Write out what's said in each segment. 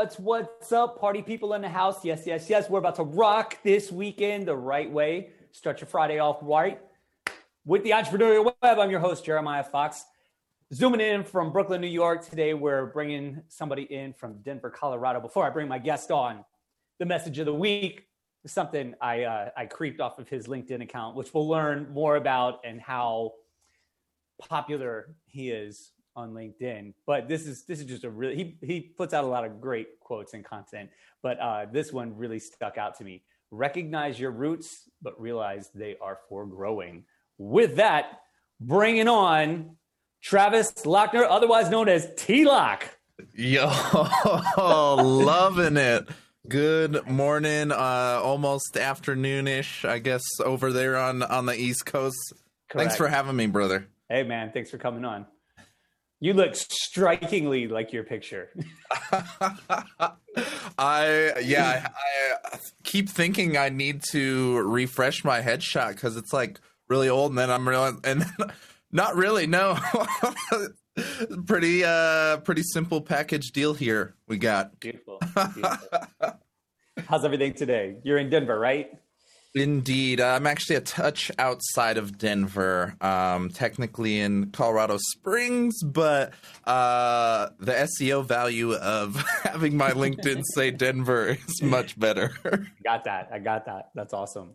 What's what's up, party people in the house? Yes, yes, yes. We're about to rock this weekend the right way. Start your Friday off right with the Entrepreneurial Web. I'm your host Jeremiah Fox. Zooming in from Brooklyn, New York. Today we're bringing somebody in from Denver, Colorado. Before I bring my guest on, the message of the week is something I uh, I creeped off of his LinkedIn account, which we'll learn more about and how popular he is on LinkedIn. But this is this is just a really he he puts out a lot of great quotes and content. But uh, this one really stuck out to me. Recognize your roots, but realize they are for growing. With that, bringing on Travis Lachner, otherwise known as T Lock. Yo, loving it. Good morning, uh, almost afternoonish, I guess, over there on on the East Coast. Correct. Thanks for having me, brother. Hey, man, thanks for coming on. You look strikingly like your picture. I yeah, I, I, keep thinking I need to refresh my headshot because it's like really old, and then I'm real and not really. No, pretty uh, pretty simple package deal here. We got beautiful. beautiful. How's everything today? You're in Denver, right? Indeed. I'm actually a touch outside of Denver, um, technically in Colorado Springs, but uh, the SEO value of having my LinkedIn say Denver is much better. got that. I got that. That's awesome.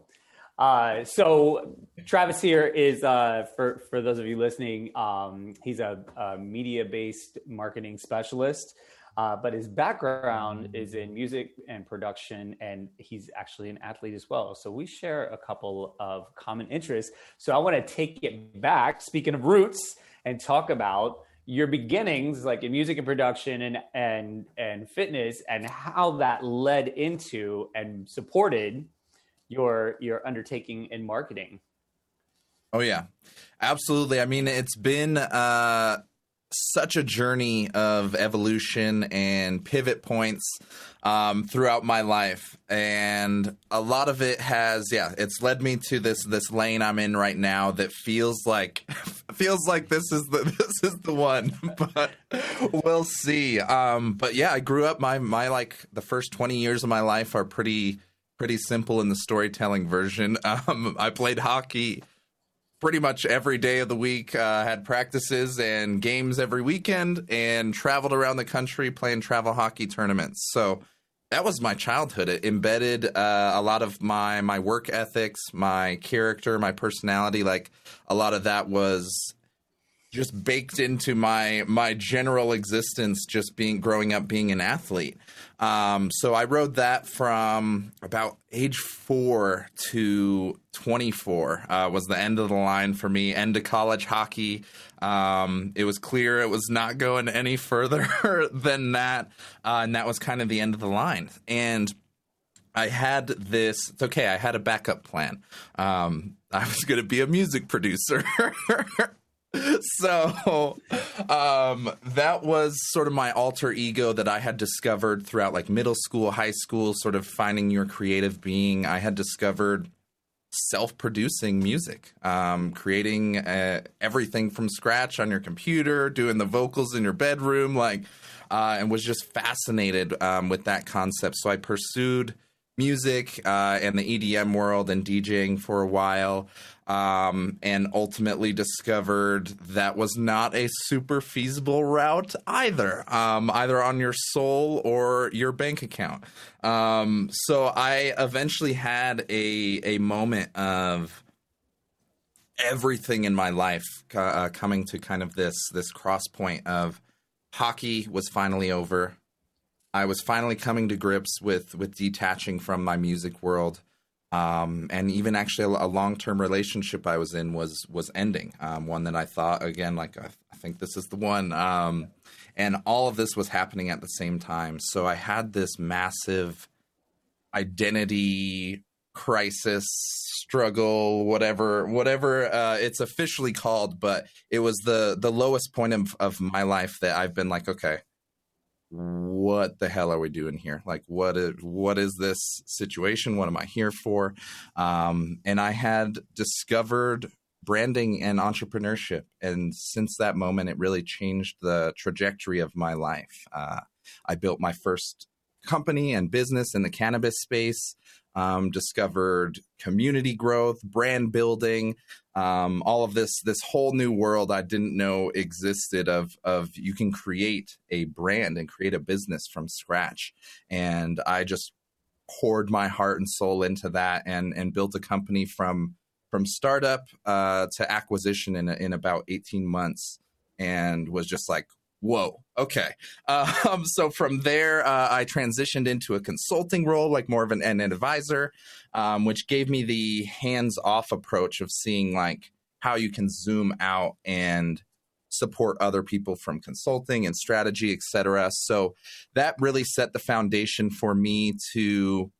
Uh, so Travis here is uh, for for those of you listening. Um, he's a, a media based marketing specialist. Uh, but his background is in music and production, and he's actually an athlete as well. So we share a couple of common interests. So I want to take it back, speaking of roots, and talk about your beginnings, like in music and production and and and fitness, and how that led into and supported your your undertaking in marketing. Oh yeah, absolutely. I mean, it's been. Uh such a journey of evolution and pivot points um, throughout my life, and a lot of it has, yeah, it's led me to this this lane I'm in right now that feels like feels like this is the this is the one, but we'll see. Um, but yeah, I grew up my my like the first twenty years of my life are pretty pretty simple in the storytelling version. Um, I played hockey pretty much every day of the week. Uh, had practices and games every weekend, and traveled around the country playing travel hockey tournaments. So that was my childhood. It embedded uh, a lot of my my work ethics, my character, my personality. Like a lot of that was just baked into my my general existence. Just being growing up, being an athlete. Um, so I rode that from about age four to 24 uh, was the end of the line for me. End of college hockey. Um, it was clear it was not going any further than that, uh, and that was kind of the end of the line. And I had this. It's okay. I had a backup plan. Um, I was going to be a music producer. so um, that was sort of my alter ego that I had discovered throughout like middle school, high school, sort of finding your creative being. I had discovered self-producing music, um, creating uh, everything from scratch on your computer, doing the vocals in your bedroom, like, uh, and was just fascinated um, with that concept. So I pursued music uh, and the EDM world and DJing for a while um, and ultimately discovered that was not a super feasible route either, um, either on your soul or your bank account. Um, so I eventually had a a moment of everything in my life uh, coming to kind of this this cross point of hockey was finally over. I was finally coming to grips with with detaching from my music world um, and even actually a, a long term relationship I was in was was ending. Um, one that I thought again, like I, I think this is the one. Um, and all of this was happening at the same time. So I had this massive identity crisis struggle whatever whatever uh, it's officially called but it was the the lowest point of, of my life that i've been like okay what the hell are we doing here? Like, what is what is this situation? What am I here for? Um, and I had discovered branding and entrepreneurship, and since that moment, it really changed the trajectory of my life. Uh, I built my first company and business in the cannabis space. Um, discovered community growth, brand building, um, all of this this whole new world I didn't know existed of of you can create a brand and create a business from scratch, and I just poured my heart and soul into that and and built a company from from startup uh, to acquisition in in about 18 months and was just like whoa. Okay. Um, so from there uh, i transitioned into a consulting role like more of an, an advisor um, which gave me the hands off approach of seeing like how you can zoom out and support other people from consulting and strategy etc so that really set the foundation for me to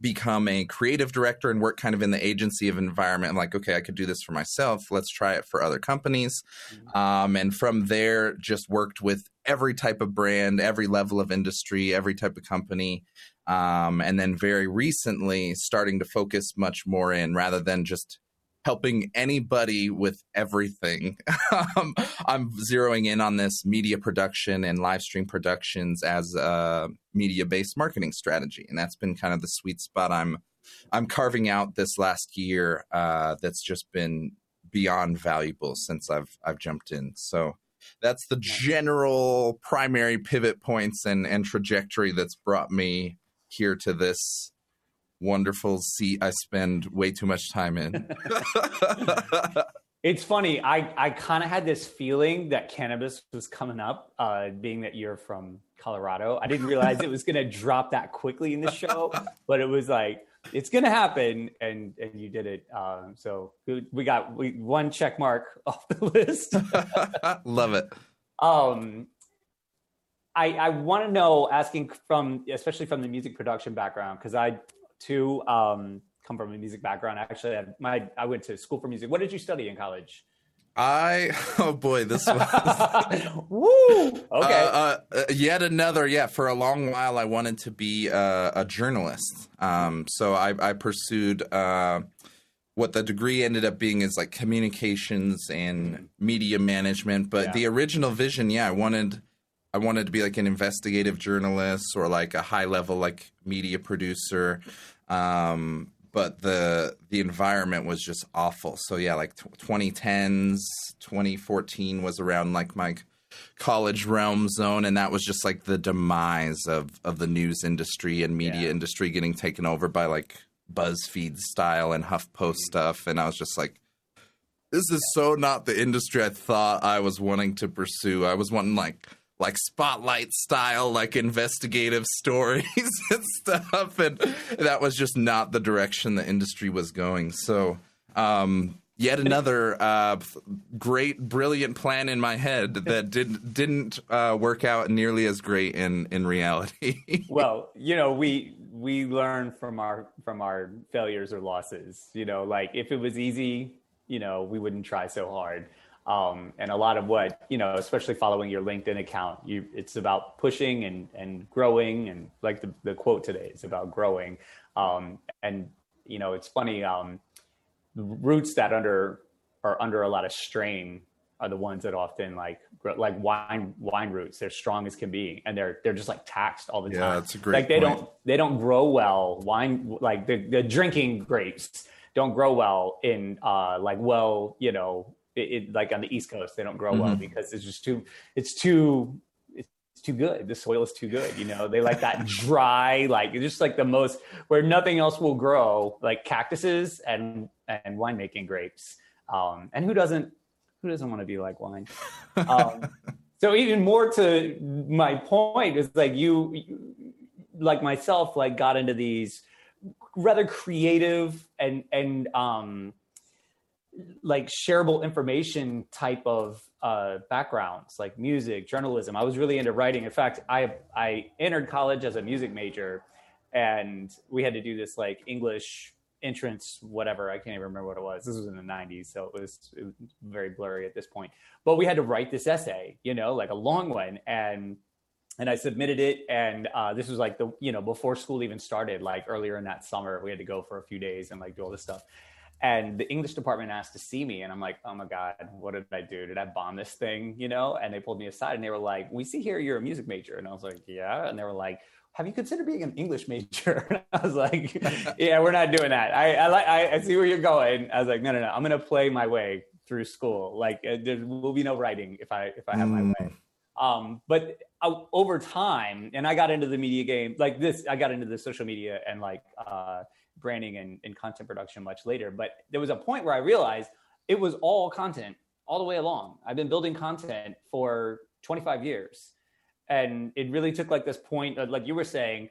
become a creative director and work kind of in the agency of environment. I'm like, okay, I could do this for myself. Let's try it for other companies. Mm-hmm. Um, and from there, just worked with every type of brand, every level of industry, every type of company. Um, and then very recently, starting to focus much more in rather than just helping anybody with everything. um, I'm zeroing in on this media production and live stream productions as a media based marketing strategy, and that's been kind of the sweet spot I'm I'm carving out this last year. Uh, that's just been beyond valuable since I've I've jumped in. So that's the general primary pivot points and and trajectory that's brought me here to this wonderful seat I spend way too much time in. it's funny. I, I kind of had this feeling that cannabis was coming up, uh, being that you're from Colorado. I didn't realize it was going to drop that quickly in the show, but it was like, it's going to happen. And, and you did it. Um, so we got we, one check mark off the list. Love it. Um, I, I want to know, asking from, especially from the music production background, because I too. Um, come from a music background. Actually, I, my I went to school for music. What did you study in college? I oh boy, this was woo okay. Uh, uh, uh, yet another yeah. For a long while, I wanted to be uh, a journalist. Um, so I, I pursued uh, what the degree ended up being is like communications and media management. But yeah. the original vision, yeah, I wanted I wanted to be like an investigative journalist or like a high level like media producer. Um, but the the environment was just awful. So yeah, like 2010s, 2014 was around like my college realm zone and that was just like the demise of of the news industry and media yeah. industry getting taken over by like BuzzFeed style and HuffPost stuff and I was just like this is so not the industry I thought I was wanting to pursue. I was wanting like like spotlight style like investigative stories and stuff and that was just not the direction the industry was going. So um, yet another uh, great brilliant plan in my head that didn't didn't uh, work out nearly as great in in reality. Well you know we we learn from our from our failures or losses you know like if it was easy you know we wouldn't try so hard um, and a lot of what you know especially following your linkedin account you it's about pushing and and growing and like the, the quote today is about growing um, and you know it's funny um, roots that under are under a lot of strain are the ones that often like like wine wine roots they're strong as can be and they're they're just like taxed all the yeah, time yeah that's a great like they point. don't they don't grow well wine like the, the drinking grapes don't grow well in uh like well you know it, it, like on the East Coast, they don't grow mm-hmm. well because it's just too, it's too, it's too good. The soil is too good. You know, they like that dry, like just like the most where nothing else will grow, like cactuses and and winemaking grapes. Um, and who doesn't who doesn't want to be like wine? Um, so even more to my point is like you, you, like myself, like got into these rather creative and and um like shareable information type of uh, backgrounds like music journalism. I was really into writing. In fact i i entered college as a music major and we had to do this like english entrance whatever. I can't even remember what it was. This was in the 90s so it was, it was very blurry at this point. But we had to write this essay you know like a long one and and i submitted it and uh, this was like the you know before school even started like earlier in that summer we had to go for a few days and like do all this stuff and the English department asked to see me, and I'm like, oh my god, what did I do? Did I bomb this thing? You know? And they pulled me aside, and they were like, we see here you're a music major, and I was like, yeah, and they were like. Have you considered being an English major? And I was like, "Yeah, we're not doing that. I I, like, I I see where you're going." I was like, "No, no, no. I'm gonna play my way through school. Like, uh, there will be no writing if I if I have mm. my way." Um, but uh, over time, and I got into the media game like this. I got into the social media and like uh, branding and, and content production much later. But there was a point where I realized it was all content all the way along. I've been building content for 25 years, and it really took like this point, like you were saying,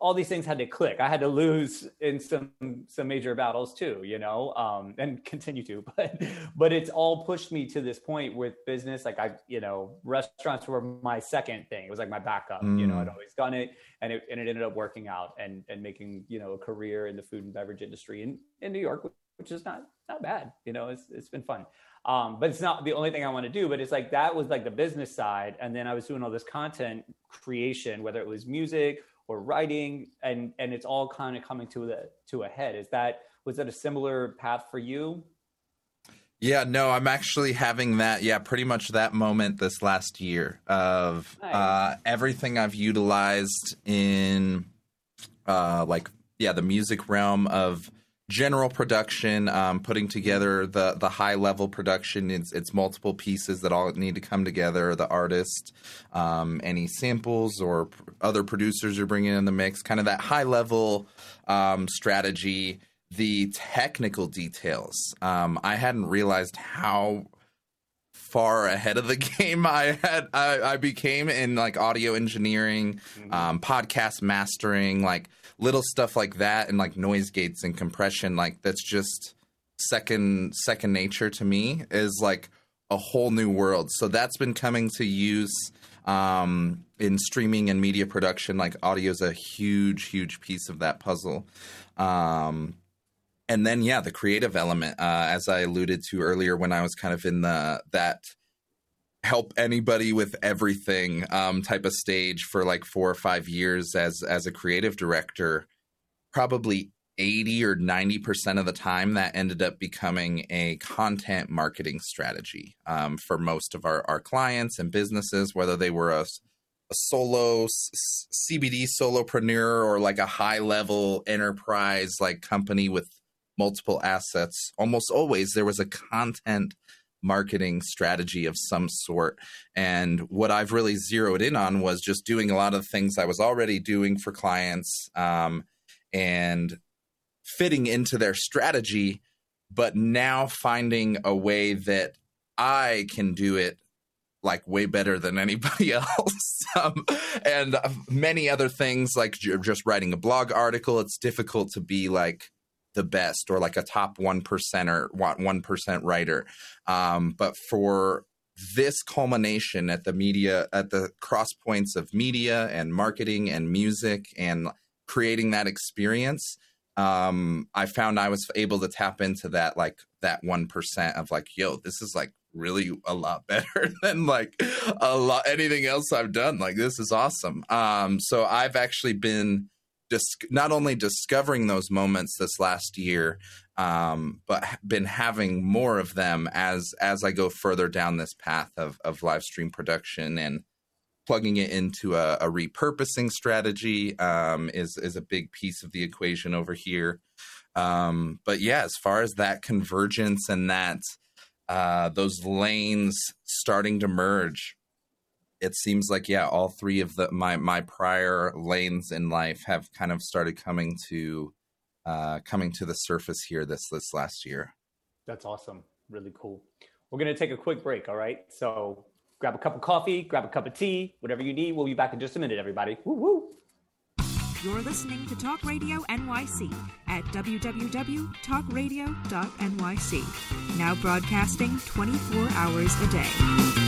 all these things had to click. I had to lose in some some major battles too, you know, um, and continue to. But but it's all pushed me to this point with business. Like I, you know, restaurants were my second thing. It was like my backup. Mm. You know, I'd mm. always done it, and it and it ended up working out and and making you know a career in the food and beverage industry in in New York, which is not not bad. You know, it's it's been fun. Um, but it's not the only thing I want to do. But it's like that was like the business side, and then I was doing all this content creation, whether it was music or writing and and it's all kind of coming to the to a head is that was that a similar path for you yeah no i'm actually having that yeah pretty much that moment this last year of nice. uh, everything i've utilized in uh, like yeah the music realm of general production, um, putting together the the high level production. It's, it's multiple pieces that all need to come together. The artist, um, any samples or other producers you're bringing in the mix, kind of that high level um, strategy. The technical details. Um, I hadn't realized how far ahead of the game I had I, I became in like audio engineering, mm-hmm. um, podcast mastering, like little stuff like that, and like noise gates and compression. Like that's just second second nature to me. Is like a whole new world. So that's been coming to use um, in streaming and media production. Like audio is a huge, huge piece of that puzzle. Um, and then yeah the creative element uh, as i alluded to earlier when i was kind of in the that help anybody with everything um, type of stage for like four or five years as as a creative director probably 80 or 90% of the time that ended up becoming a content marketing strategy um, for most of our, our clients and businesses whether they were a, a solo cbd solopreneur or like a high level enterprise like company with multiple assets, almost always there was a content marketing strategy of some sort. And what I've really zeroed in on was just doing a lot of things I was already doing for clients um, and fitting into their strategy, but now finding a way that I can do it like way better than anybody else. um, and many other things like just writing a blog article. It's difficult to be like the best or like a top 1% or what 1% writer. Um, but for this culmination at the media, at the cross points of media and marketing and music and creating that experience, um, I found I was able to tap into that, like that 1% of like, yo, this is like really a lot better than like a lot anything else I've done. Like this is awesome. Um, so I've actually been not only discovering those moments this last year, um, but been having more of them as as I go further down this path of of live stream production and plugging it into a, a repurposing strategy um, is is a big piece of the equation over here. Um, but yeah, as far as that convergence and that uh, those lanes starting to merge, it seems like yeah, all three of the my my prior lanes in life have kind of started coming to uh, coming to the surface here this this last year. That's awesome. Really cool. We're gonna take a quick break. All right. So grab a cup of coffee, grab a cup of tea, whatever you need. We'll be back in just a minute, everybody. Woo woo. You're listening to Talk Radio NYC at www.talkradio.nyc. Now broadcasting 24 hours a day.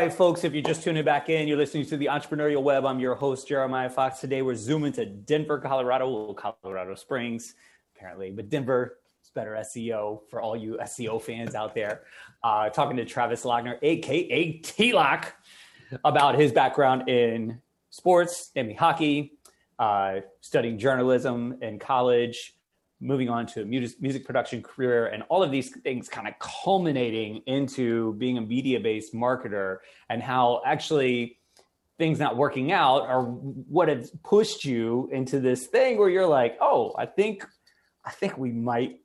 Right, folks, if you're just tuning back in, you're listening to the Entrepreneurial Web. I'm your host, Jeremiah Fox. Today we're zooming to Denver, Colorado, Colorado Springs, apparently, but Denver is better SEO for all you SEO fans out there. Uh, talking to Travis Lachner, aka T Lock, about his background in sports, namely hockey, uh, studying journalism in college, moving on to a music, music production career and all of these things kind of culminating into being a media based marketer and how actually things not working out are what has pushed you into this thing where you're like oh i think i think we might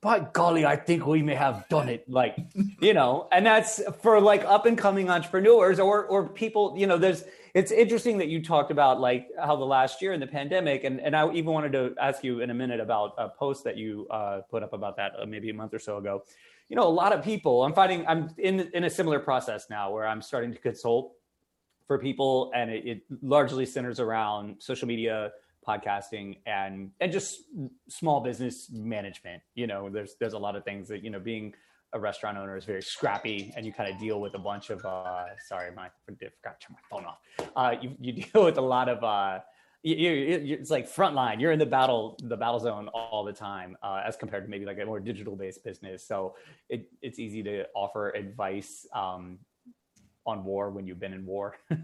by golly i think we may have done it. Like you know and that's for like up and coming entrepreneurs or or people you know there's it's interesting that you talked about like how the last year in the pandemic and, and i even wanted to ask you in a minute about a post that you uh, put up about that uh, maybe a month or so ago. You know a lot of people i'm finding i'm in in a similar process now where i'm starting to consult for people and it, it largely centers around social media podcasting and and just small business management. You know there's there's a lot of things that you know being a restaurant owner is very scrappy and you kind of deal with a bunch of uh sorry my I forgot to turn my phone off. Uh you, you deal with a lot of uh you, you, it's like frontline. You're in the battle the battle zone all the time uh, as compared to maybe like a more digital based business. So it, it's easy to offer advice um, on war when you've been in war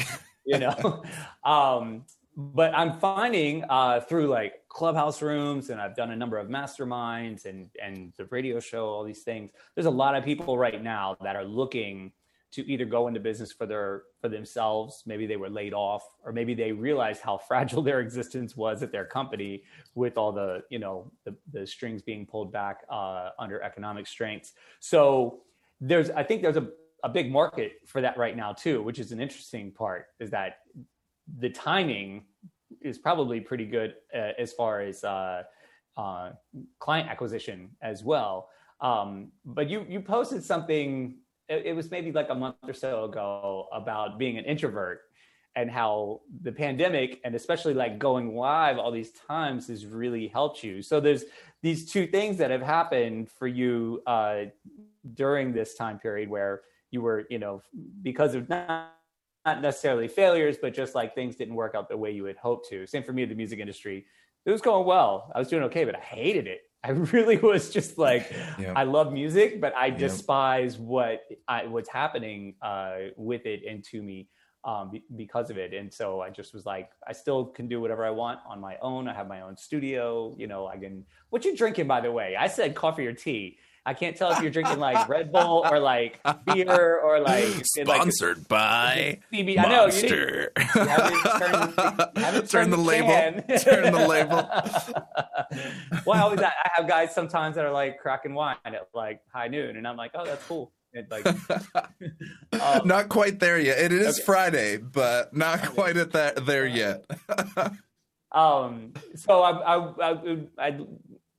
you know? Um, but i'm finding uh, through like clubhouse rooms and i've done a number of masterminds and and the radio show all these things there's a lot of people right now that are looking to either go into business for their for themselves maybe they were laid off or maybe they realized how fragile their existence was at their company with all the you know the, the strings being pulled back uh, under economic strengths. So there's i think there's a, a big market for that right now too which is an interesting part is that the timing is probably pretty good uh, as far as uh, uh, client acquisition as well. Um, but you you posted something. It, it, was maybe like a month or so ago about being an introvert, and how the pandemic and especially like going live all these times has really helped you. So there's these two things that have happened for you uh, during this time period where you were, you know, because of not, not necessarily failures, but just like things didn't work out the way you had hoped to. Same for me, the music industry. It was going well. I was doing okay, but I hated it. I really was just like, I love music, but I despise what I, what's happening uh, with it and to me um, be, because of it. And so I just was like, I still can do whatever I want on my own. I have my own studio. You know, I can. What you drinking, by the way? I said coffee or tea. I can't tell if you're drinking like Red Bull or like beer or like sponsored like, by CB. I know you, you haven't turned, turn the, the label. turn the label. well, I always I have guys sometimes that are like cracking wine at like high noon, and I'm like, oh, that's cool. Like, um, not quite there yet. It is okay. Friday, but not quite at that there yet. um. So I, I, I, I'd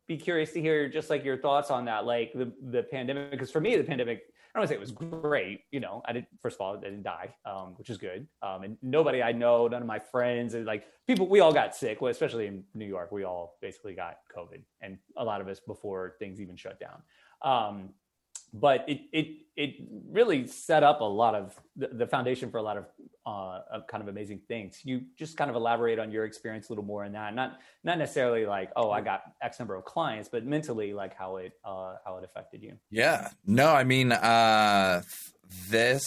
be curious to hear just like your thoughts on that, like the the pandemic. Because for me, the pandemic, I don't want to say it was great. You know, I did. First of all, I didn't die, um, which is good. Um, and nobody I know, none of my friends, and like people, we all got sick. Well, especially in New York, we all basically got COVID, and a lot of us before things even shut down. Um, but it it it really set up a lot of the, the foundation for a lot of uh, of kind of amazing things. You just kind of elaborate on your experience a little more in that, not not necessarily like oh I got X number of clients, but mentally like how it uh, how it affected you. Yeah, no, I mean uh, this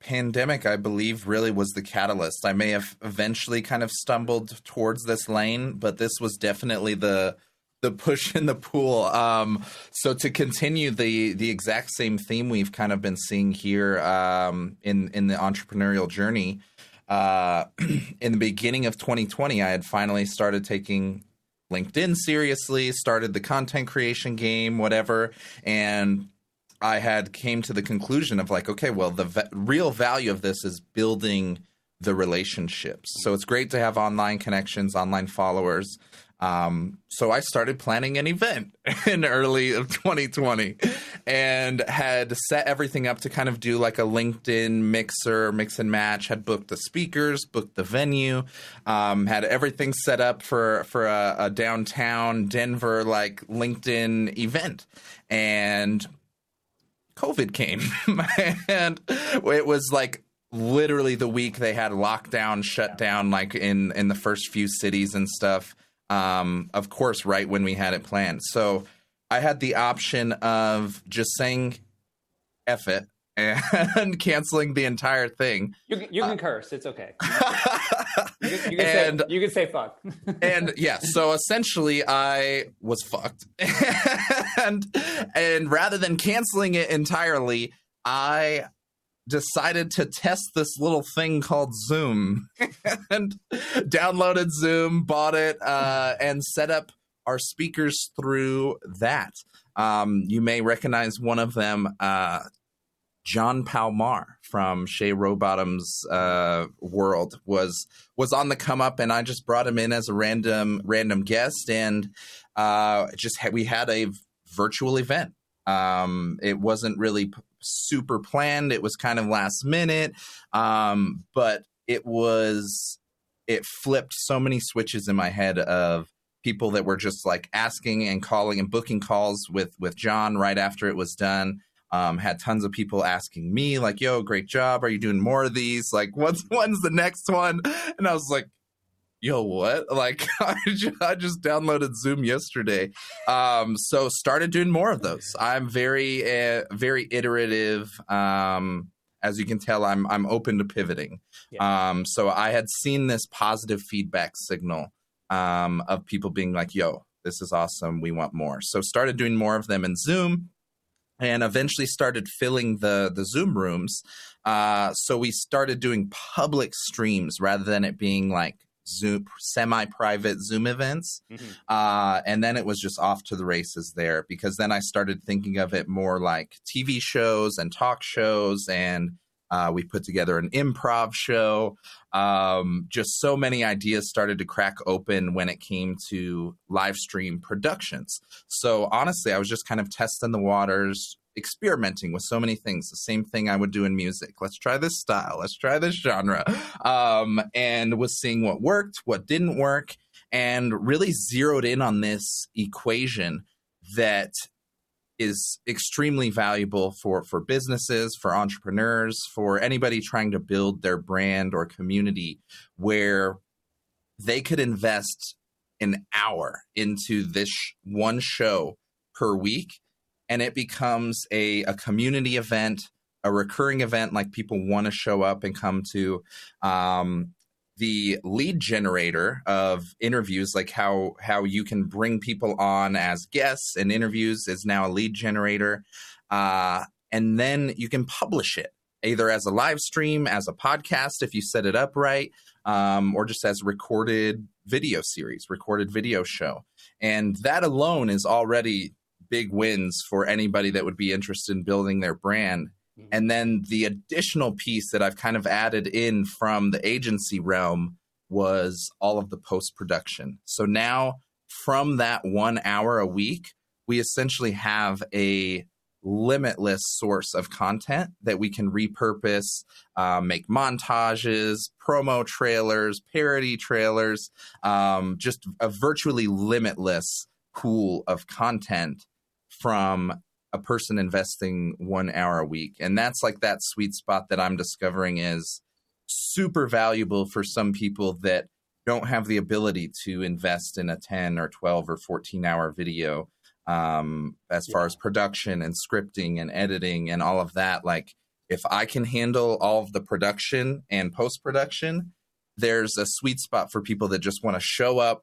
pandemic, I believe, really was the catalyst. I may have eventually kind of stumbled towards this lane, but this was definitely the the push in the pool. Um, so to continue the the exact same theme we've kind of been seeing here um, in in the entrepreneurial journey. Uh, in the beginning of 2020, I had finally started taking LinkedIn seriously, started the content creation game, whatever, and I had came to the conclusion of like, okay, well, the v- real value of this is building the relationships. So it's great to have online connections, online followers. Um, so I started planning an event in early of 2020 and had set everything up to kind of do like a LinkedIn mixer, mix and match, had booked the speakers, booked the venue, um, had everything set up for, for a, a downtown Denver like LinkedIn event. And COVID came and it was like literally the week they had lockdown shut down like in in the first few cities and stuff um, of course, right when we had it planned. So I had the option of just saying F it and canceling the entire thing. You, you can uh, curse. It's okay. You can, you can and, say, you can say fuck. and yeah, so essentially I was fucked. and and rather than canceling it entirely, I decided to test this little thing called Zoom and downloaded Zoom, bought it, uh, and set up our speakers through that. Um, you may recognize one of them, uh, John Palmar from Shay Rowbottom's uh, world was was on the come up, and I just brought him in as a random random guest, and uh, just ha- we had a virtual event. Um, it wasn't really super planned. It was kind of last minute, um, but it was it flipped so many switches in my head of people that were just like asking and calling and booking calls with with John right after it was done. Um, had tons of people asking me like, "Yo, great job! Are you doing more of these? Like, what's when's the next one?" And I was like, yo, what? Like, I just, I just downloaded Zoom yesterday. Um, so started doing more of those. I'm very, uh, very iterative. Um, as you can tell, I'm I'm open to pivoting. Yeah. Um, so I had seen this positive feedback signal um, of people being like, "Yo, this is awesome. We want more." So started doing more of them in Zoom, and eventually started filling the the Zoom rooms. Uh, so we started doing public streams rather than it being like Zoom semi-private Zoom events, mm-hmm. uh, and then it was just off to the races there. Because then I started thinking of it more like TV shows and talk shows, and uh, we put together an improv show. Um, just so many ideas started to crack open when it came to live stream productions. So honestly, I was just kind of testing the waters, experimenting with so many things. The same thing I would do in music. Let's try this style. Let's try this genre. Um, and was seeing what worked, what didn't work, and really zeroed in on this equation that is extremely valuable for for businesses, for entrepreneurs, for anybody trying to build their brand or community where they could invest an hour into this one show per week and it becomes a, a community event a recurring event like people want to show up and come to um, the lead generator of interviews like how how you can bring people on as guests and interviews is now a lead generator uh, and then you can publish it either as a live stream as a podcast if you set it up right um, or just as recorded video series recorded video show. And that alone is already big wins for anybody that would be interested in building their brand Mm-hmm. And then the additional piece that I've kind of added in from the agency realm was all of the post production. So now, from that one hour a week, we essentially have a limitless source of content that we can repurpose, uh, make montages, promo trailers, parody trailers, um, just a virtually limitless pool of content from a person investing one hour a week. And that's like that sweet spot that I'm discovering is super valuable for some people that don't have the ability to invest in a 10 or 12 or 14 hour video um, as far as production and scripting and editing and all of that. Like, if I can handle all of the production and post production, there's a sweet spot for people that just want to show up,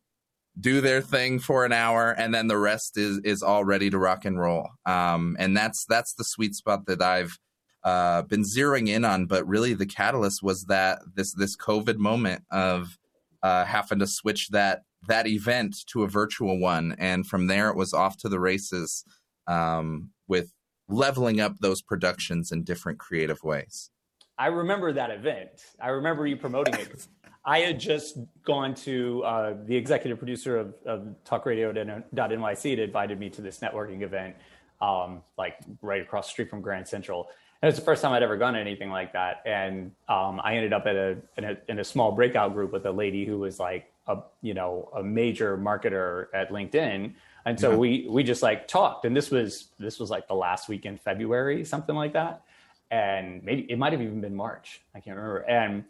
do their thing for an hour and then the rest is is all ready to rock and roll. Um, and that's that's the sweet spot that i've uh, been zeroing in on. But really the catalyst was that this this covid moment of uh, having to switch that that event to a virtual one. And from there it was off to the races um, with leveling up those productions in different creative ways. I remember that event. I remember you promoting it I had just gone to uh, the executive producer of, of TalkRadio.nyc had invited me to this networking event, um, like right across the street from Grand Central. And it was the first time I'd ever gone to anything like that. And um, I ended up at a in, a in a small breakout group with a lady who was like a you know a major marketer at LinkedIn. And so yeah. we we just like talked. And this was this was like the last week in February, something like that. And maybe it might have even been March. I can't remember. And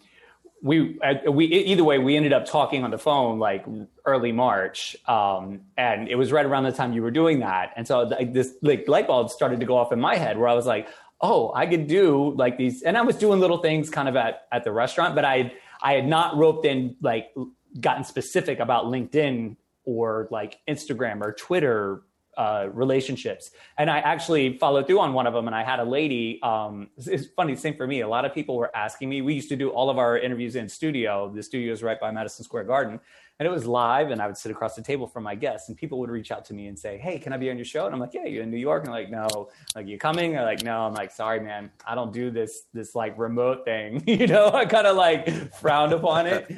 we we either way we ended up talking on the phone like early March, um, and it was right around the time you were doing that, and so like, this like light bulb started to go off in my head where I was like, oh, I could do like these, and I was doing little things kind of at at the restaurant, but I I had not roped in like gotten specific about LinkedIn or like Instagram or Twitter uh, relationships. And I actually followed through on one of them. And I had a lady. Um, it's, funny, same for me. A lot of people were asking me. We used to do all of our interviews in studio. The studio is right by Madison Square Garden, and it was live. And I would sit across the table from my guests, and people would reach out to me and say, "Hey, can I be on your show?" And I'm like, "Yeah, you're in New York?" And I'm like, "No." Like, you coming? They're like, "No." I'm like, "Sorry, man. I don't do this this like remote thing." you know, I kind of like frowned upon it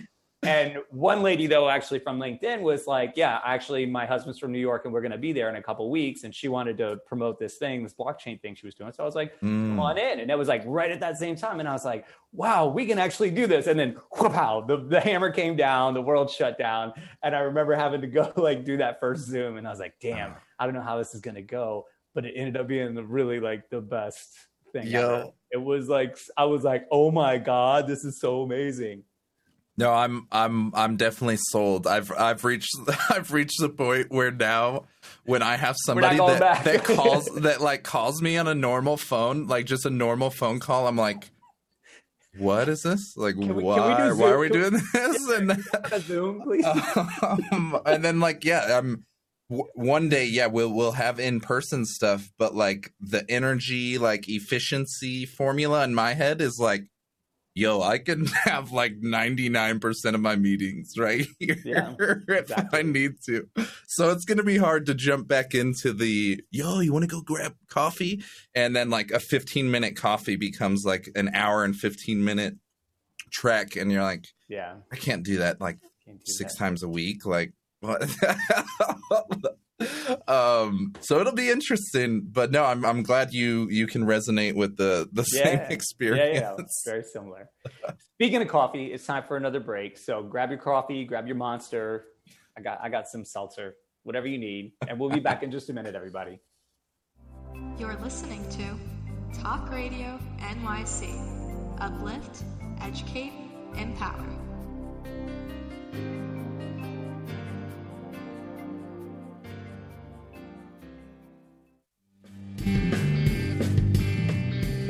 and one lady though actually from linkedin was like yeah actually my husband's from new york and we're going to be there in a couple weeks. And she wanted to promote this thing this blockchain thing she was doing. So i was like mm. come on in. And it was like right at that same time. And i was like wow we can actually do this. And then whoop the, the hammer came down the world shut down. And i remember having to go like do that first zoom. And i was like damn i don't know how this is going to go. But it ended up being the really like the best thing Yo. Ever. it was like i was like oh my god this is so amazing no, I'm I'm I'm definitely sold. I've I've reached I've reached the point where now when I have somebody that, that calls that like calls me on a normal phone, like just a normal phone call, I'm like, what is this? Like we, why why are we doing this? And Zoom, please. Um, and then like yeah, I'm one day yeah we'll we'll have in person stuff, but like the energy like efficiency formula in my head is like yo, I can have like 99% of my meetings right here yeah, if I need to. So it's going to be hard to jump back into the, yo, you want to go grab coffee? And then like a 15 minute coffee becomes like an hour and 15 minute trek. And you're like, yeah, I can't do that like do six that. times a week. Like, what? um, so it'll be interesting. But no, I'm I'm glad you you can resonate with the the Yeah. same experience. Yeah, yeah, very similar. Speaking of coffee, it's time for another break. So grab your coffee, grab your monster. I got I got some seltzer, whatever you need, and we'll be back in just a minute, everybody. You're listening to Talk Radio NYC. Uplift, educate, empower.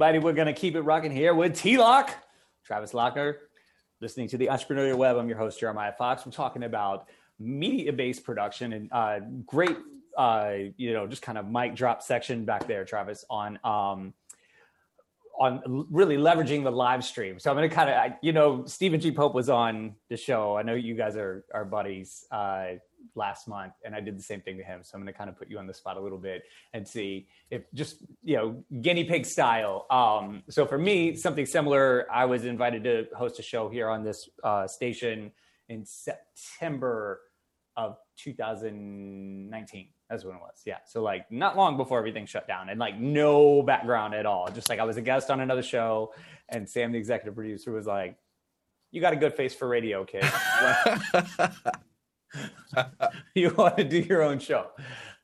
Everybody, we're going to keep it rocking here with T Lock, Travis Lachner, listening to the Entrepreneurial Web. I'm your host, Jeremiah Fox. We're talking about media based production and uh, great, uh, you know, just kind of mic drop section back there, Travis, on. Um, on really leveraging the live stream. So I'm going to kind of, you know, Stephen G. Pope was on the show. I know you guys are, are buddies uh, last month, and I did the same thing to him. So I'm going to kind of put you on the spot a little bit and see if just, you know, guinea pig style. Um, so for me, something similar, I was invited to host a show here on this uh, station in September of 2019. That's when it was. Yeah. So like not long before everything shut down and like no background at all. Just like I was a guest on another show and Sam, the executive producer, was like, You got a good face for radio, kid. you want to do your own show.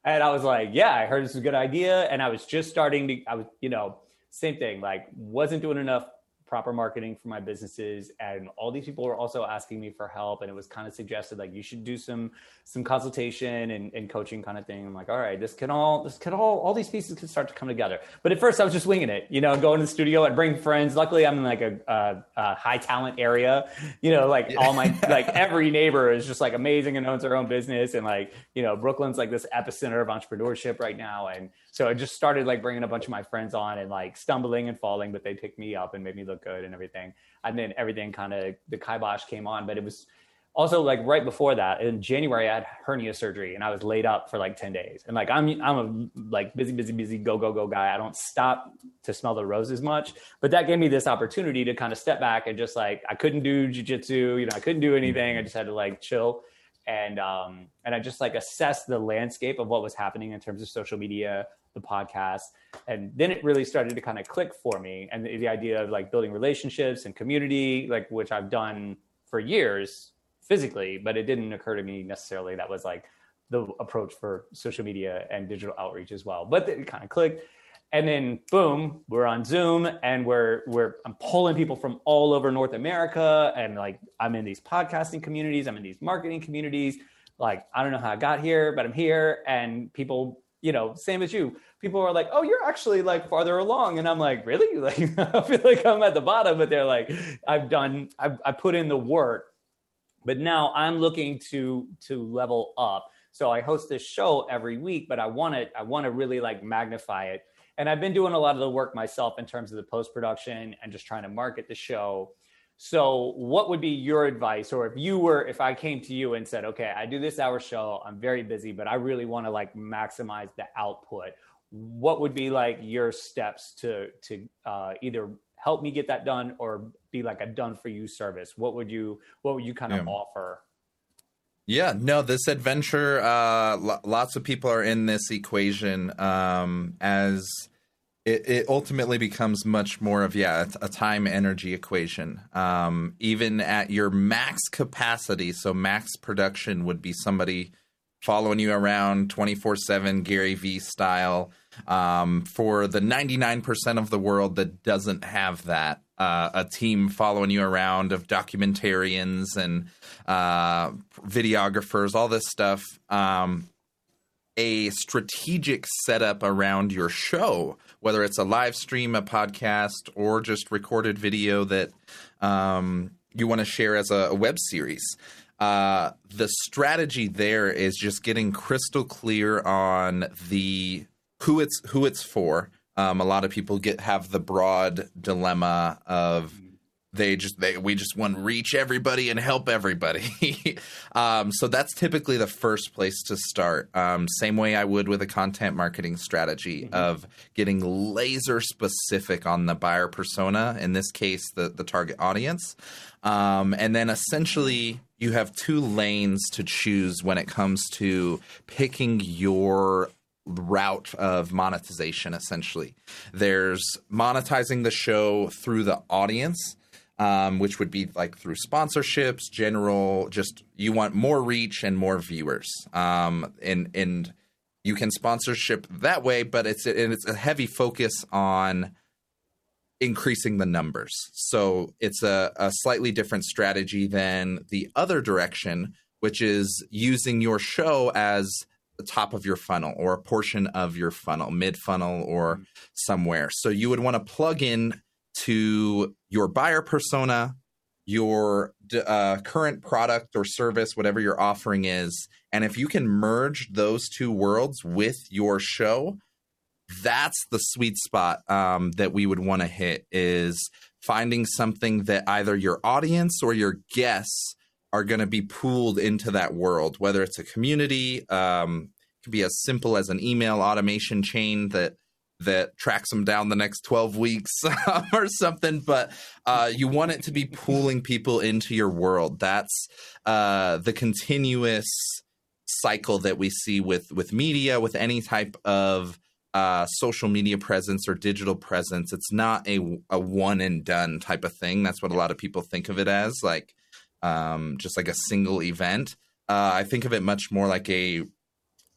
And I was like, Yeah, I heard this was a good idea. And I was just starting to, I was, you know, same thing, like wasn't doing enough proper marketing for my businesses and all these people were also asking me for help and it was kind of suggested like you should do some some consultation and, and coaching kind of thing. I'm like all right this can all this can all all these pieces can start to come together. But at first i was just winging it you know going to the studio i'd bring friends. Luckily i'm in like a, a, a high talent area you know like all my like every neighbor is just like amazing and owns their own business and like you know brooklyn's like this epicenter of entrepreneurship right now and so I just started like bringing a bunch of my friends on and like stumbling and falling, but they picked me up and made me look good and everything. And then everything kind of the kibosh came on, but it was also like right before that in January I had hernia surgery and I was laid up for like 10 days. And like I'm I'm a like busy busy busy go go go guy. I don't stop to smell the roses much, but that gave me this opportunity to kind of step back and just like I couldn't do jujitsu, you know, I couldn't do anything. Mm-hmm. I just had to like chill and um, and I just like assessed the landscape of what was happening in terms of social media, the podcast, and then it really started to kind of click for me, and the, the idea of like building relationships and community, like which I've done for years physically, but it didn't occur to me necessarily that was like the approach for social media and digital outreach as well. But it kind of clicked. And then boom, we're on Zoom and we're we're I'm pulling people from all over North America and like I'm in these podcasting communities, I'm in these marketing communities. Like I don't know how I got here, but I'm here and people, you know, same as you. People are like, "Oh, you're actually like farther along." And I'm like, "Really?" Like I feel like I'm at the bottom, but they're like, "I've done I've I put in the work." But now I'm looking to to level up. So I host this show every week, but I want to I want to really like magnify it and I've been doing a lot of the work myself in terms of the post production and just trying to market the show. So, what would be your advice, or if you were, if I came to you and said, "Okay, I do this hour show. I'm very busy, but I really want to like maximize the output." What would be like your steps to to uh, either help me get that done or be like a done for you service? What would you What would you kind of yeah. offer? Yeah, no, this adventure, uh, lots of people are in this equation um, as it, it, ultimately becomes much more of, yeah, a time energy equation. Um, even at your max capacity, so max production would be somebody following you around 24 7, Gary Vee style. Um, for the 99% of the world that doesn't have that, uh, a team following you around of documentarians and uh, videographers, all this stuff. Um, a strategic setup around your show, whether it's a live stream, a podcast, or just recorded video that um, you want to share as a, a web series. Uh, the strategy there is just getting crystal clear on the who it's who it's for, um, a lot of people get have the broad dilemma of they just they we just want to reach everybody and help everybody. um, so that's typically the first place to start. Um, same way I would with a content marketing strategy mm-hmm. of getting laser specific on the buyer persona. In this case, the the target audience, um, and then essentially you have two lanes to choose when it comes to picking your route of monetization essentially. There's monetizing the show through the audience um, which would be like through sponsorships general just you want more reach and more viewers. Um, and and you can sponsorship that way but it's and it's a heavy focus on increasing the numbers. So it's a, a slightly different strategy than the other direction which is using your show as top of your funnel or a portion of your funnel, mid funnel or somewhere. So you would want to plug in to your buyer persona, your uh, current product or service, whatever your offering is. And if you can merge those two worlds with your show, that's the sweet spot um, that we would want to hit is finding something that either your audience or your guests are going to be pooled into that world, whether it's a community, um, could be as simple as an email automation chain that that tracks them down the next 12 weeks or something but uh, you want it to be pooling people into your world. That's uh, the continuous cycle that we see with with media with any type of uh, social media presence or digital presence. It's not a, a one and done type of thing. That's what a lot of people think of it as like um, just like a single event. Uh, I think of it much more like a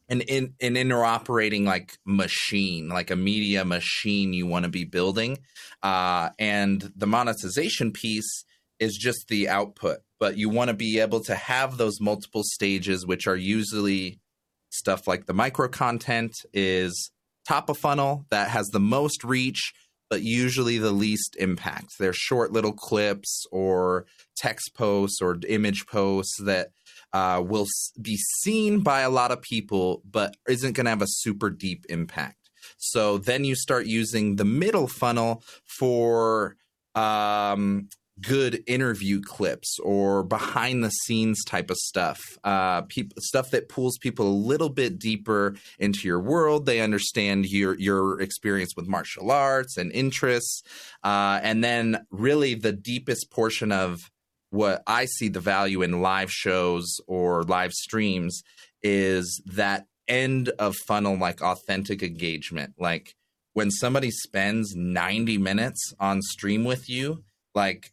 an in, an interoperating like machine, like a media machine you want to be building, uh, and the monetization piece is just the output. But you want to be able to have those multiple stages, which are usually stuff like the micro content is top of funnel that has the most reach but usually the least impact. They're short little clips or text posts or image posts that uh, will be seen by a lot of people, but isn't going to have a super deep impact. So then you start using the middle funnel for um, good interview clips or behind the scenes type of stuff uh stuff that pulls people a little bit deeper into your world they understand your your experience with martial arts and interests uh and then really the deepest portion of what I see the value in live shows or live streams is that end of funnel, like authentic engagement. Like when somebody spends 90 minutes on stream with you, like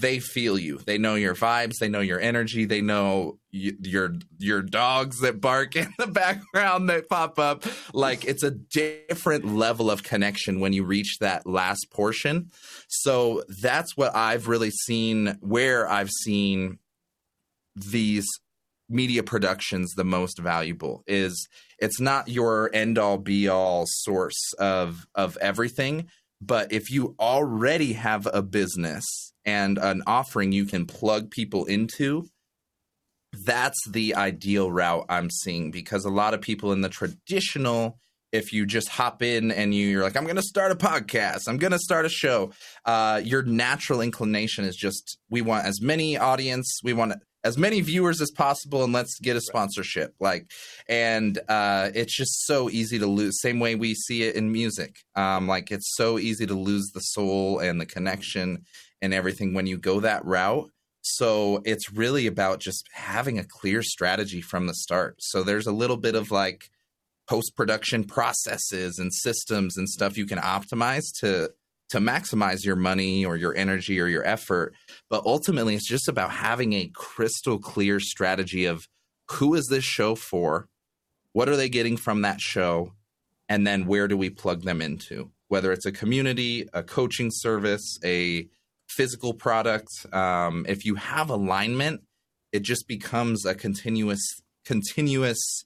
they feel you. They know your vibes. They know your energy. They know y- your your dogs that bark in the background that pop up. Like it's a different level of connection when you reach that last portion. So that's what I've really seen. Where I've seen these media productions the most valuable is it's not your end all be all source of of everything but if you already have a business and an offering you can plug people into, that's the ideal route I'm seeing because a lot of people in the traditional if you just hop in and you, are like, I'm going to start a podcast, I'm going to start a show, uh, your natural inclination is just, we want as many audience, we want as many viewers as possible, and let's get a sponsorship. Like, and uh, it's just so easy to lose. Same way we see it in music. Um, like, it's so easy to lose the soul and the connection and everything when you go that route. So it's really about just having a clear strategy from the start. So there's a little bit of like post production processes and systems and stuff you can optimize to to maximize your money or your energy or your effort. But ultimately, it's just about having a crystal clear strategy of who is this show for? What are they getting from that show? And then where do we plug them into? Whether it's a community, a coaching service, a physical product. Um, if you have alignment, it just becomes a continuous, continuous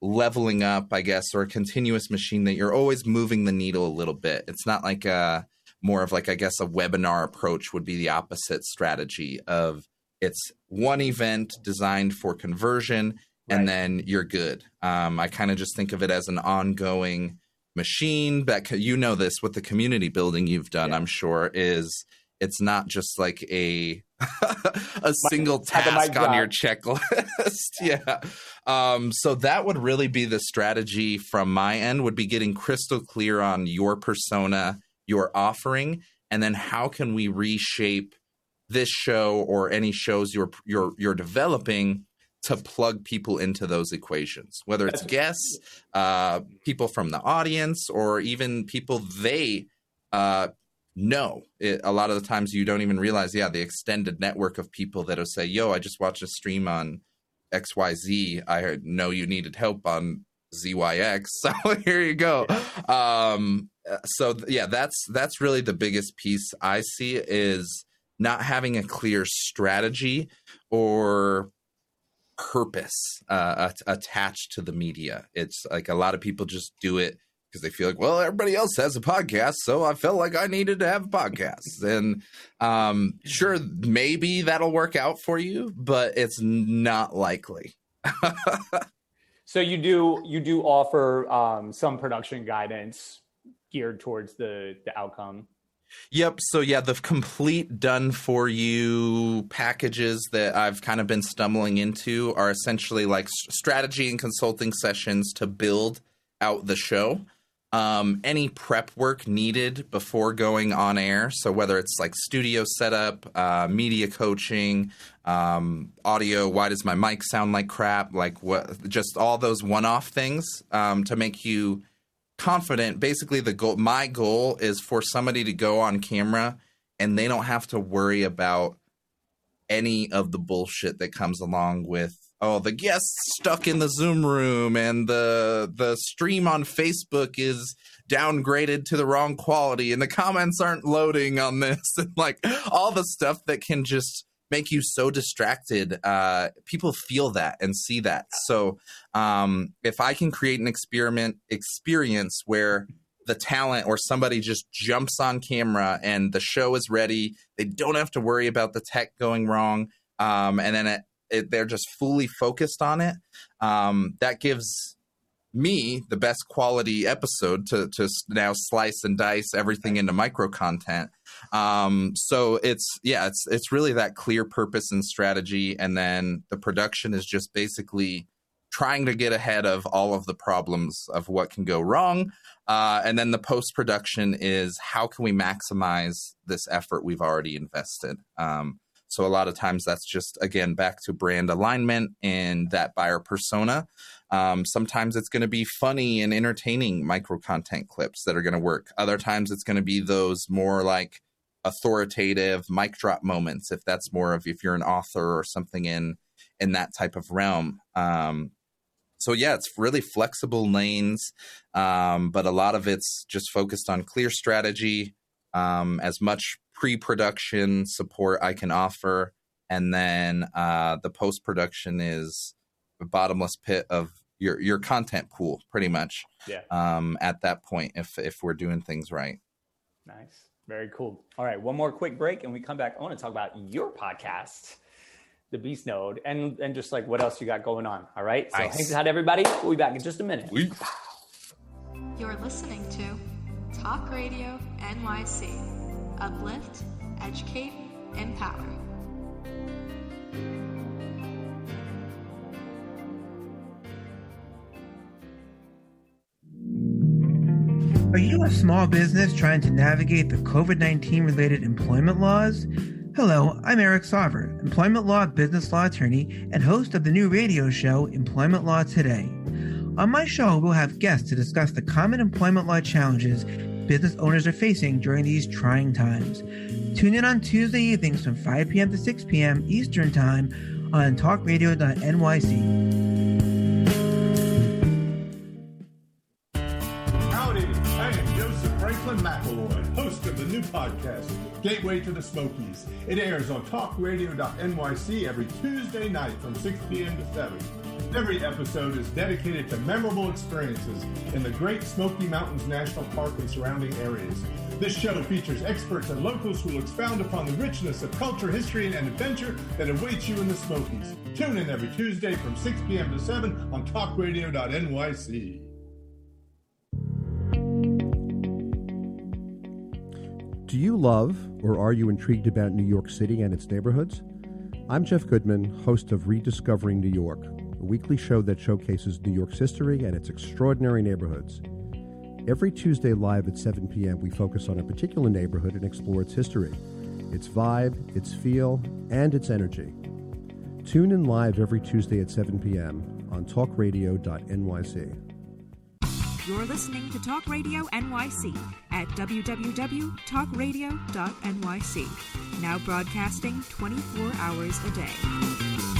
leveling up, I guess, or a continuous machine that you're always moving the needle a little bit. It's not like a more of like, I guess, a webinar approach would be the opposite strategy of it's one event designed for conversion and then you're good. Um, I kind of just think of it as an ongoing machine that you know this with the community building you've done, yeah. I'm sure, is it's not just like a a single task on your checklist. yeah. Um, so that would really be the strategy from my end would be getting crystal clear on your persona, your offering, and then how can we reshape this show or any shows you're you're you're developing to plug people into those equations, whether it's guests, uh, people from the audience, or even people they uh, no it, a lot of the times you don't even realize yeah the extended network of people that'll say yo i just watched a stream on xyz i know you needed help on zyx so here you go. Um so yeah that's that's really the biggest piece i see is not having a clear strategy or purpose uh, attached to the media. It's like a lot of people just do it because they feel like, well, everybody else has a podcast, so I felt like I needed to have a podcast. And um, sure, maybe that'll work out for you, but it's not likely. so you do you do offer um, some production guidance geared towards the the outcome. Yep. So yeah, the complete done for you packages that I've kind of been stumbling into are essentially like strategy and consulting sessions to build out the show um, any prep work needed before going on air. So whether it's like studio setup, uh, media coaching, um, audio, why does my mic sound like crap? Like what? Just all those one-off things um, to make you confident. Basically, the goal. My goal is for somebody to go on camera and they don't have to worry about any of the bullshit that comes along with oh the guest's stuck in the zoom room and the the stream on facebook is downgraded to the wrong quality and the comments aren't loading on this. And like all the stuff that can just make you so distracted uh, people feel that and see that. So um, if i can create an experiment experience where the talent or somebody just jumps on camera and the show is ready they don't have to worry about the tech going wrong um, and then it, it, they're just fully focused on it. Um, that gives me the best quality episode to to now slice and dice everything into micro content. Um, so it's yeah, it's it's really that clear purpose and strategy, and then the production is just basically trying to get ahead of all of the problems of what can go wrong. Uh, and then the post production is how can we maximize this effort we've already invested. Um, So a lot of times that's just again back to brand alignment and that buyer persona. Um, sometimes it's going to be funny and entertaining micro content clips that are going to work. Other times it's going to be those more like authoritative mic drop moments if that's more of if you're an author or something in in that type of realm. Um, so yeah, it's really flexible lanes, um, but a lot of it's just focused on clear strategy, um, as much pre-production support I can offer, and then uh, the post-production is a bottomless pit of your your content pool, pretty much. Yeah. Um, at that point, if if we're doing things right. Nice. Very cool. All right, one more quick break, and we come back. I want to talk about your podcast the Beast Node, and and just like what else you got going on. All right. So Nice. thanks out everybody. We'll be back in just a minute. You're listening to Talk Radio NYC. Uplift, educate, empower. Are you a small business trying to navigate the COVID 19 related employment laws? Hello, I'm Eric Sauver, employment law business law attorney and host of the new radio show Employment Law Today. On my show, we'll have guests to discuss the common employment law challenges business owners are facing during these trying times. Tune in on Tuesday evenings from 5 p.m. to 6 p.m. Eastern Time on talkradio.nyc. Podcast, Gateway to the Smokies. It airs on talkradio.nyc every Tuesday night from 6 p.m. to 7. Every episode is dedicated to memorable experiences in the Great Smoky Mountains National Park and surrounding areas. This show features experts and locals who will expound upon the richness of culture, history, and adventure that awaits you in the Smokies. Tune in every Tuesday from 6 p.m. to 7 on talkradio.nyc. Do you love or are you intrigued about New York City and its neighborhoods? I'm Jeff Goodman, host of Rediscovering New York, a weekly show that showcases New York's history and its extraordinary neighborhoods. Every Tuesday live at 7 p.m., we focus on a particular neighborhood and explore its history, its vibe, its feel, and its energy. Tune in live every Tuesday at 7 p.m. on talkradio.nyc. You're listening to Talk Radio NYC at www.talkradio.nyc. Now broadcasting 24 hours a day.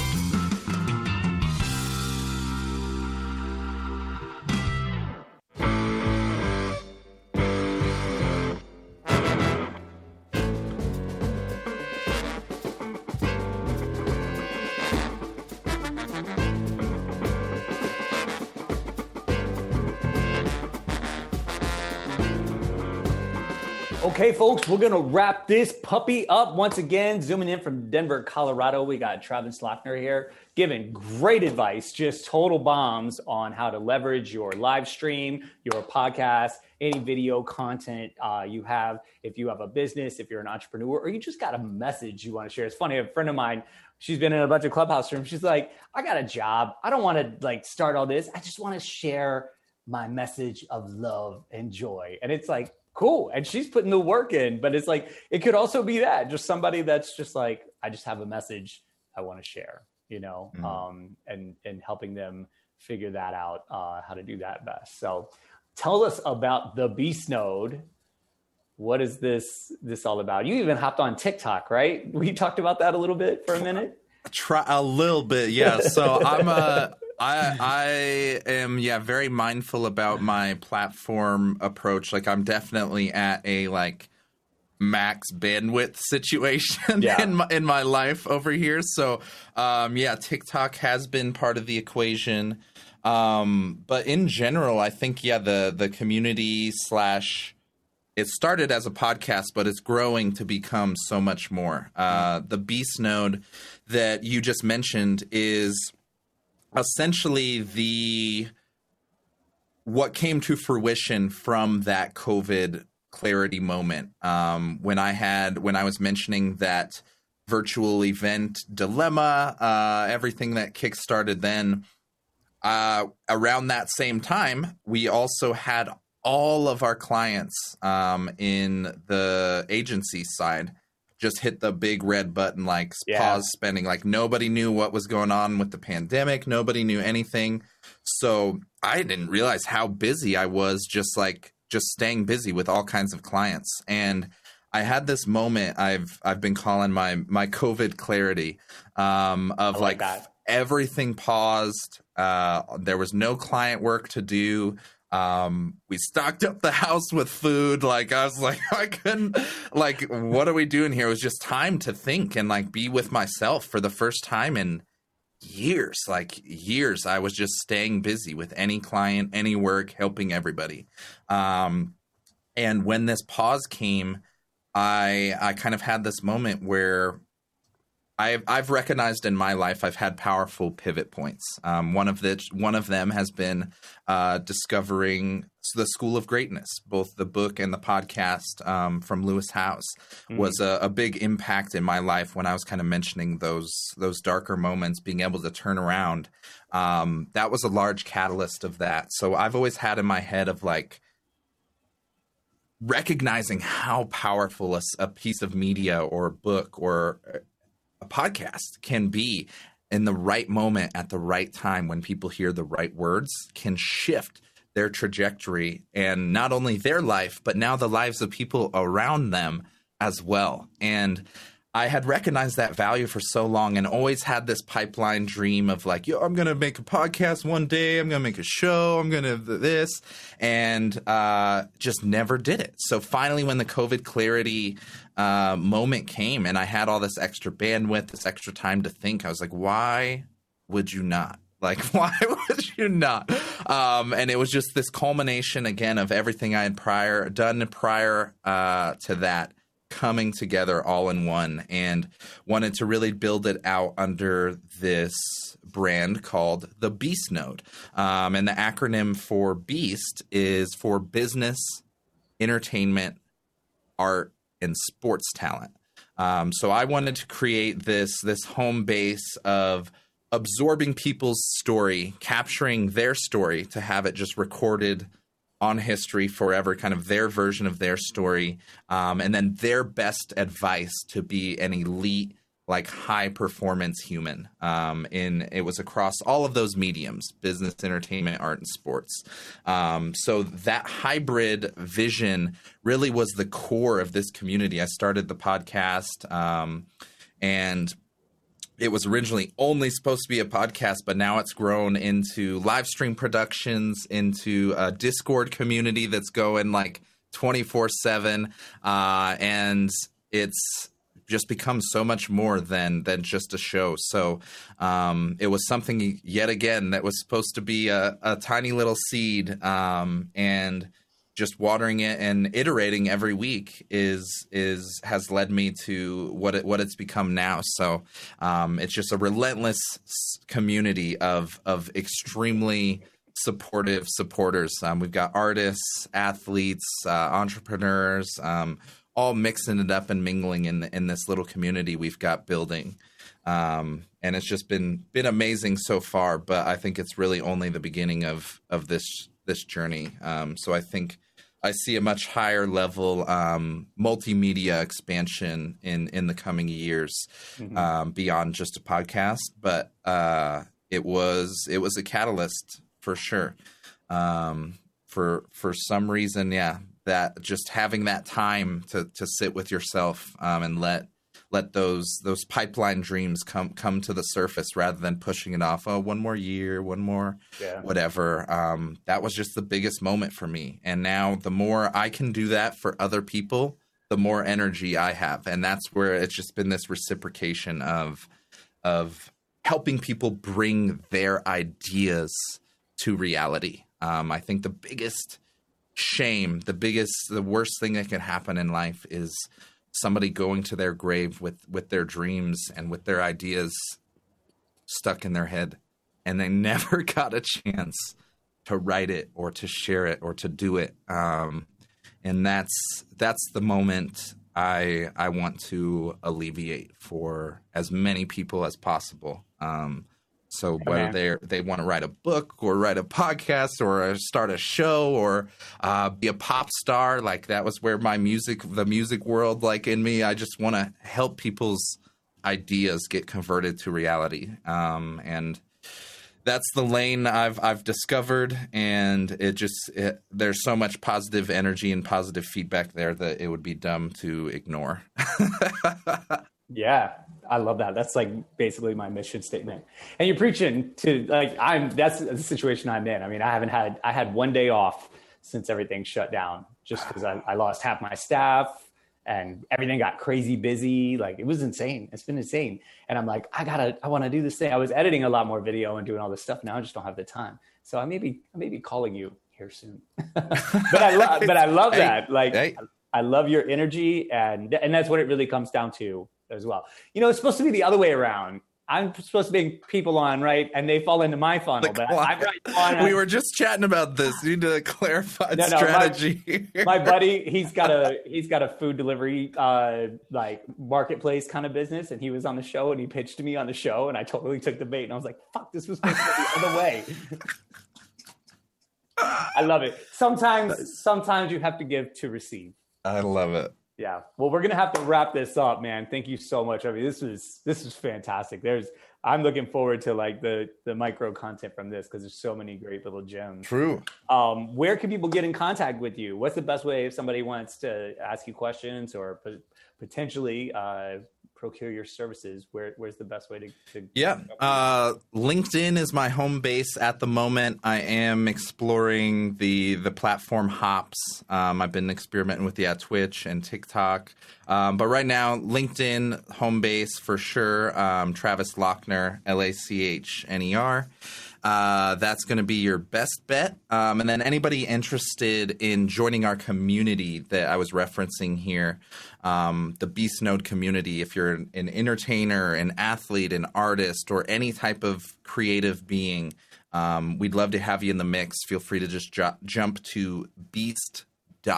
Okay, folks, we're gonna wrap this puppy up once again. Zooming in from Denver, Colorado, we got Travis Lachner here giving great advice, just total bombs on how to leverage your live stream, your podcast, any video content uh, you have. If you have a business, if you're an entrepreneur, or you just got a message you want to share. It's funny, a friend of mine, she's been in a bunch of clubhouse rooms. She's like, I got a job. I don't want to like start all this. I just want to share my message of love and joy. And it's like, cool. And she's putting the work in, but it's like, it could also be that just somebody that's just like, I just have a message I want to share, you know, Mhm. um, and, and helping them figure that out, uh, how to do that best. So tell us about the Beast Node. What is this, this all about? You even hopped on TikTok, right? We talked about that a little bit for a minute. Try a little bit, yeah. So I'm a I I am yeah very mindful about my platform approach. Like I'm definitely at a like max bandwidth situation Yeah. in my in my life over here. So um yeah, TikTok has been part of the equation. Um but in general, I think yeah, the the community slash it started as a podcast, but it's growing to become so much more. Uh, the Beast Node that you just mentioned is essentially the what came to fruition from that COVID clarity moment. Um, when I had when I was mentioning that virtual event dilemma, uh, everything that kickstarted then. Uh, around that same time, we also had all of our clients um, in the agency side just hit the big red button, like Yeah. pause spending. Like nobody knew what was going on with the pandemic. Nobody knew anything. So I didn't realize how busy I was just like just staying busy with all kinds of clients. And I had this moment I've I've been calling my my COVID clarity um, of like, everything paused. Uh, there was no client work to do. Um, we stocked up the house with food. Like I was like, I couldn't like, what are we doing here? It was just time to think and like be with myself for the first time in years, like years. I was just staying busy with any client, any work, helping everybody. Um, and when this pause came, I I kind of had this moment where I've I've recognized in my life I've had powerful pivot points. Um, one of the one of them has been uh, discovering the School of Greatness. Both the book and the podcast um, from Lewis Howes Mhm. was a, a big impact in my life when I was kind of mentioning those those darker moments, being able to turn around. Um, that was a large catalyst of that. So I've always had in my head of like recognizing how powerful a piece of media or a book or a podcast can be in the right moment at the right time when people hear the right words can shift their trajectory and not only their life but now the lives of people around them as well. And I had recognized that value for so long and always had this pipeline dream of like, yo, I'm gonna make a podcast one day. I'm gonna make a show. I'm gonna th- this, and uh, just never did it. So finally, when the COVID clarity uh, moment came, and I had all this extra bandwidth, this extra time to think, I was like, why would you not? Like, why would you not? Um, and it was just this culmination again of everything I had prior done prior uh, to that coming together all in one and wanted to really build it out under this brand called the Beast Node. Um, and the acronym for Beast is for business, entertainment, art, and sports talent. Um, so I wanted to create this this home base of absorbing people's story, capturing their story to have it just recorded on history forever, kind of their version of their story, um, and then their best advice to be an elite, like high performance human. Um, in it was across all of those mediums: business, entertainment, art, and sports. Um, so that hybrid vision really was the core of this community. I started the podcast, um, and it was originally only supposed to be a podcast, but now it's grown into live stream productions, into a Discord community that's going like 24 uh, 7. And it's just become so much more than than just a show. So um, it was something yet again that was supposed to be a, a tiny little seed, um, and just watering it and iterating every week is is has led me to what it what it's become now. So um, it's just a relentless community of of extremely supportive supporters. Um, we've got artists, athletes, uh, entrepreneurs, um, all mixing it up and mingling in in this little community we've got building. Um, and it's just been been amazing so far. But I think it's really only the beginning of of this this journey. Um, so I think I see a much higher level um, multimedia expansion in in the coming years Mhm. um, beyond just a podcast. But uh, it was it was a catalyst for sure. Um, for for some reason, yeah, that just having that time to to sit with yourself um, and let let those those pipeline dreams come come to the surface rather than pushing it off. Oh, one more year, one more, Yeah. whatever. Um, that was just the biggest moment for me. And now, the more I can do that for other people, the more energy I have, and that's where it's just been this reciprocation of of helping people bring their ideas to reality. Um, I think the biggest shame, the biggest, the worst thing that can happen in life is somebody going to their grave with with their dreams and with their ideas stuck in their head, and they never got a chance to write it or to share it or to do it. Um, and that's that's the moment I I want to alleviate for as many people as possible. Um, So whether they they want to write a book or write a podcast or start a show or uh, be a pop star, like that was where my music, the music world, like in me, I just want to help people's ideas get converted to reality. Um, and that's the lane I've I've discovered, and it just it, there's so much positive energy and positive feedback there that it would be dumb to ignore. yeah, I love that. That's like basically my mission statement. And you're preaching to like I'm. That's the situation I'm in. I mean, I haven't had I had one day off since everything shut down, just because I, I lost half my staff and everything got crazy busy. Like it was insane. It's been insane. And I'm like, I gotta, I want to do this thing. I was editing a lot more video and doing all this stuff. Now I just don't have the time. So I may be, I may be calling you here soon. but I love, but I love that. Like hey. I love your energy, and and that's what it really comes down to as well. You know, it's supposed to be the other way around. I'm supposed to bring people on, right? And they fall into my funnel. but I, I we were just chatting about this. You need to clarify no, no, strategy. My, my, buddy, he's got a he's got a food delivery uh, like marketplace kind of business, and he was on the show and he pitched to me on the show, and I totally took the bait, and I was like, "Fuck, this was supposed to be the other way." I love it. Sometimes, sometimes you have to give to receive. I love it. Yeah. Well, we're gonna have to wrap this up, man. Thank you so much. I mean, this was this is fantastic. There's I'm looking forward to like the the micro content from this because there's so many great little gems. True. Um, where can people get in contact with you? What's the best way if somebody wants to ask you questions or potentially uh, procure your services, where where's the best way to? to yeah, uh, LinkedIn is my home base at the moment. I am exploring the the platform hops. Um, I've been experimenting with the yeah Twitch and TikTok, um, but right now LinkedIn home base for sure. Um, Travis Lachner, L A C H N E R. Uh, that's going to be your best bet. Um, and then anybody interested in joining our community that I was referencing here, um, the Beast Node community, if you're an entertainer, an athlete, an artist, or any type of creative being, um, we'd love to have you in the mix. Feel free to just ju- jump to beast.club.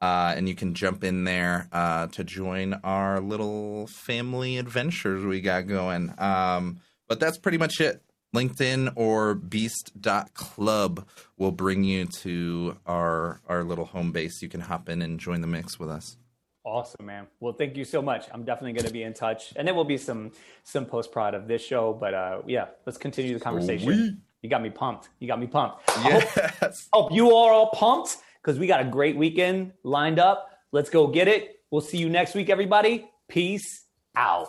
Uh, and you can jump in there uh, to join our little family adventures we got going. Um, but that's pretty much it. LinkedIn or beast.club will bring you to our our little home base. You can hop in and join the mix with us. Awesome, man. Well, thank you so much. I'm definitely going to be in touch, and there will be some some post prod of this show. But uh, yeah, let's continue the conversation. You got me pumped. You got me pumped. Yes. I hope, hope you are all pumped because we got a great weekend lined up. Let's go get it. We'll see you next week, everybody. Peace out.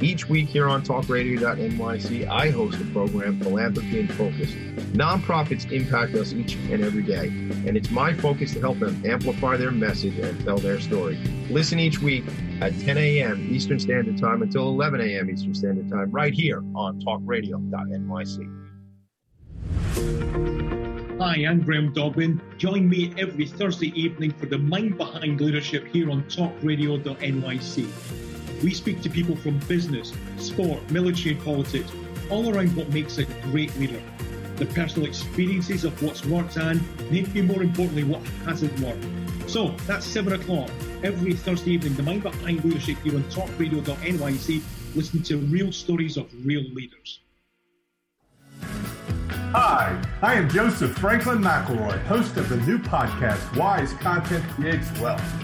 Each week here on talkradio.nyc, I host a program, Philanthropy in Focus. Nonprofits impact us each and every day, and it's my focus to help them amplify their message and tell their story. Listen each week at 10 a.m. Eastern Standard Time until 11 a.m. Eastern Standard Time, right here on talkradio.nyc. Hi, I'm Graham Dobbin. Join me every Thursday evening for the Mind Behind Leadership here on talkradio.nyc. We speak to people from business, sport, military, and politics, all around what makes a great leader. The personal experiences of what's worked and, maybe more importantly, what hasn't worked. So that's 7 o'clock every Thursday evening. The Mind Behind Leadership here on talkradio.nyc. Listen to real stories of real leaders. Hi, I am Joseph Franklin McElroy, host of the new podcast, Wise Content Creates Wealth.